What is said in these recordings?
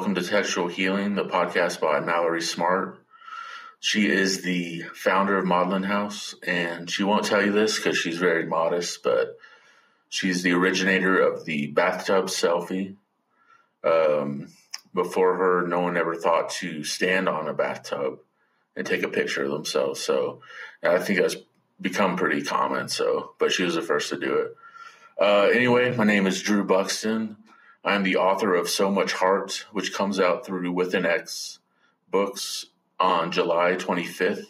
welcome to Textual Healing, the podcast by Mallory Smart. She is the founder of Maudlin House, and she won't tell you this because she's very modest, but she's the originator of the bathtub selfie. Um, before her, no one ever thought to stand on a bathtub and take a picture of themselves. So I think that's become pretty common. So, but she was the first to do it. Uh, anyway, my name is Drew Buxton. I'm the author of So Much Heart, which comes out through With an X Books on July 25th.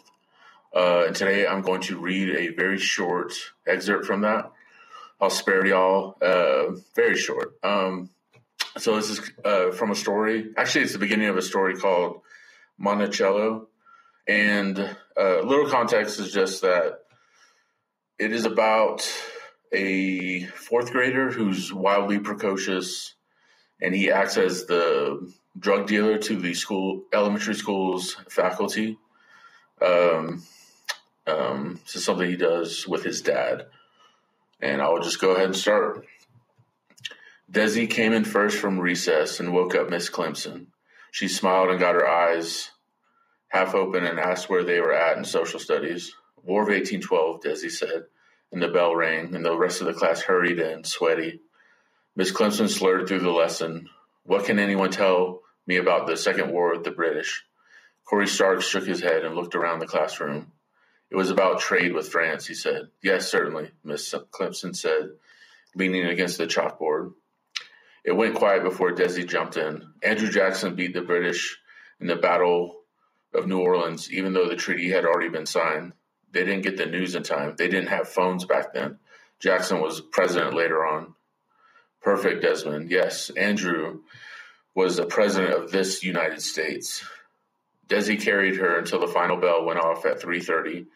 Uh, and today I'm going to read a very short excerpt from that. I'll spare y'all, uh, very short. Um, so this is uh, from a story. Actually, it's the beginning of a story called Monticello. And a uh, little context is just that it is about a fourth grader who's wildly precocious and he acts as the drug dealer to the school elementary school's faculty. Um, um, this is something he does with his dad, and I'll just go ahead and start. Desi came in first from recess and woke up Miss Clemson. She smiled and got her eyes half open and asked where they were at in social studies. War of 1812, Desi said, and the bell rang, and the rest of the class hurried in, sweaty. Miss Clemson slurred through the lesson. What can anyone tell me about the Second War with the British? Corey Starks shook his head and looked around the classroom. It was about trade with France, he said. Yes, certainly, Miss Clemson said, leaning against the chalkboard. It went quiet before Desi jumped in. Andrew Jackson beat the British in the Battle of New Orleans, even though the treaty had already been signed. They didn't get the news in time. They didn't have phones back then. Jackson was president later on. Perfect, Desmond. Yes, Andrew was the president of this United States. Desi carried her until the final bell went off at 3:30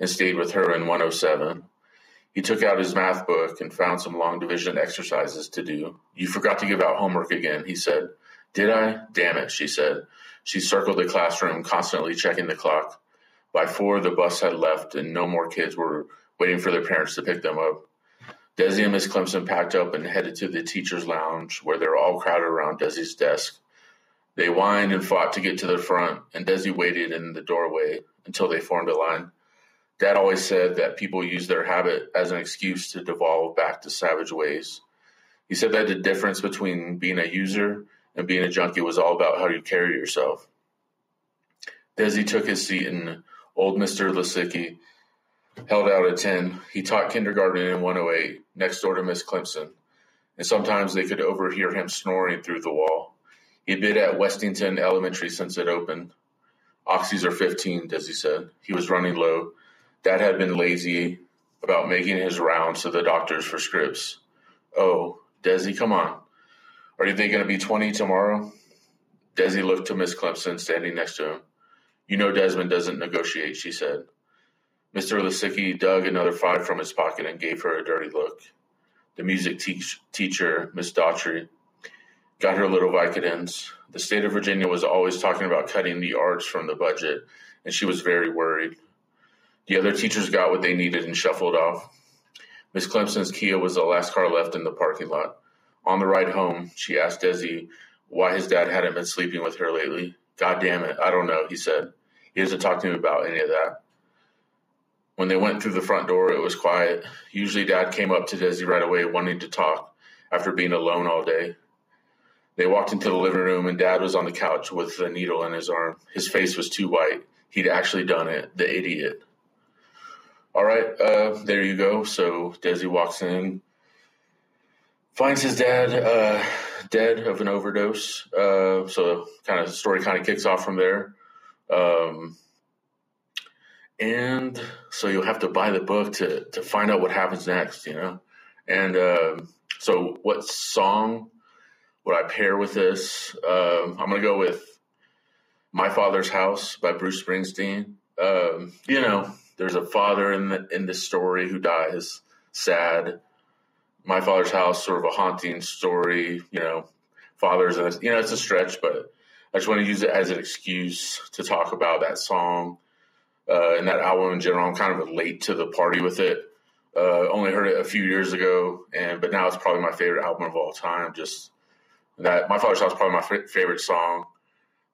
and stayed with her in 107. He took out his math book and found some long division exercises to do. You forgot to give out homework again, he said. Did I? Damn it, she said. She circled the classroom, constantly checking the clock. By four, the bus had left, and no more kids were waiting for their parents to pick them up. Desi and Miss Clemson packed up and headed to the teacher's lounge, where they were all crowded around Desi's desk. They whined and fought to get to the front, and Desi waited in the doorway until they formed a line. Dad always said that people use their habit as an excuse to devolve back to savage ways. He said that the difference between being a user and being a junkie was all about how you carry yourself. Desi took his seat, and old Mr. Lasicki held out a 10. He taught kindergarten in 108, next door to Miss Clemson, and sometimes they could overhear him snoring through the wall. He'd been at Westington Elementary since it opened. Oxys are 15, Desi said. He was running low. Dad had been lazy about making his rounds to the doctors for scripts. Oh, Desi, come on. Are they going to be 20 tomorrow? Desi looked to Miss Clemson standing next to him. You know Desmond doesn't negotiate, she said. Mr. Lasicki dug another five from his pocket and gave her a dirty look. The music teach- teacher, Miss Daughtry, got her little Vicodins. The state of Virginia was always talking about cutting the arts from the budget, and she was very worried. The other teachers got what they needed and shuffled off. Miss Clemson's Kia was the last car left in the parking lot. On the ride home, she asked Desi why his dad hadn't been sleeping with her lately. God damn it, I don't know, he said. He doesn't talk to me about any of that. When they went through the front door, it was quiet. Usually, Dad came up to Desi right away, wanting to talk after being alone all day. They walked into the living room, and Dad was on the couch with a needle in his arm. His face was too white. He'd actually done it, the idiot. All right, uh, there you go. So Desi walks in, finds his dad uh, dead of an overdose. Uh, so, kind of the story kind of kicks off from there. Um, and so you'll have to buy the book to to find out what happens next, you know. And uh, so, what song would I pair with this? Uh, I'm to go with "My Father's House" by Bruce Springsteen. Um, you know, there's a father in the in this story who dies, sad. My father's house, sort of a haunting story. You know, fathers, you know, it's a stretch, but I just want to use it as an excuse to talk about that song uh, and that album in general. I'm kind of late to the party with it. Uh, only heard it a few years ago, and but now it's probably my favorite album of all time. Just That My Father's House is probably my f- favorite song.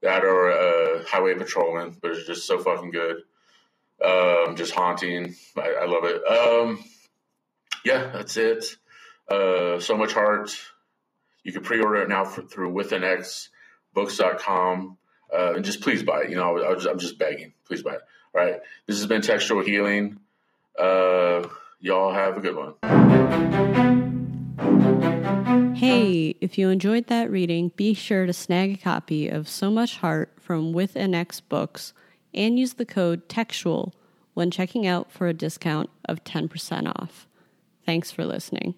That or uh, Highway Patrolman, but it's just so fucking good. Um, just haunting. I, I love it. Um, yeah, that's it. Uh, so much heart. You can pre-order it now for, through withanxbooks.com. Uh, and just please buy it. You know, I, am just begging. Please buy it. Right. This has been Textual Healing. Uh, y'all have a good one. Hey, if you enjoyed that reading, be sure to snag a copy of So Much Heart from With an X Books and use the code TEXTUAL when checking out for a discount of 10% off. Thanks for listening.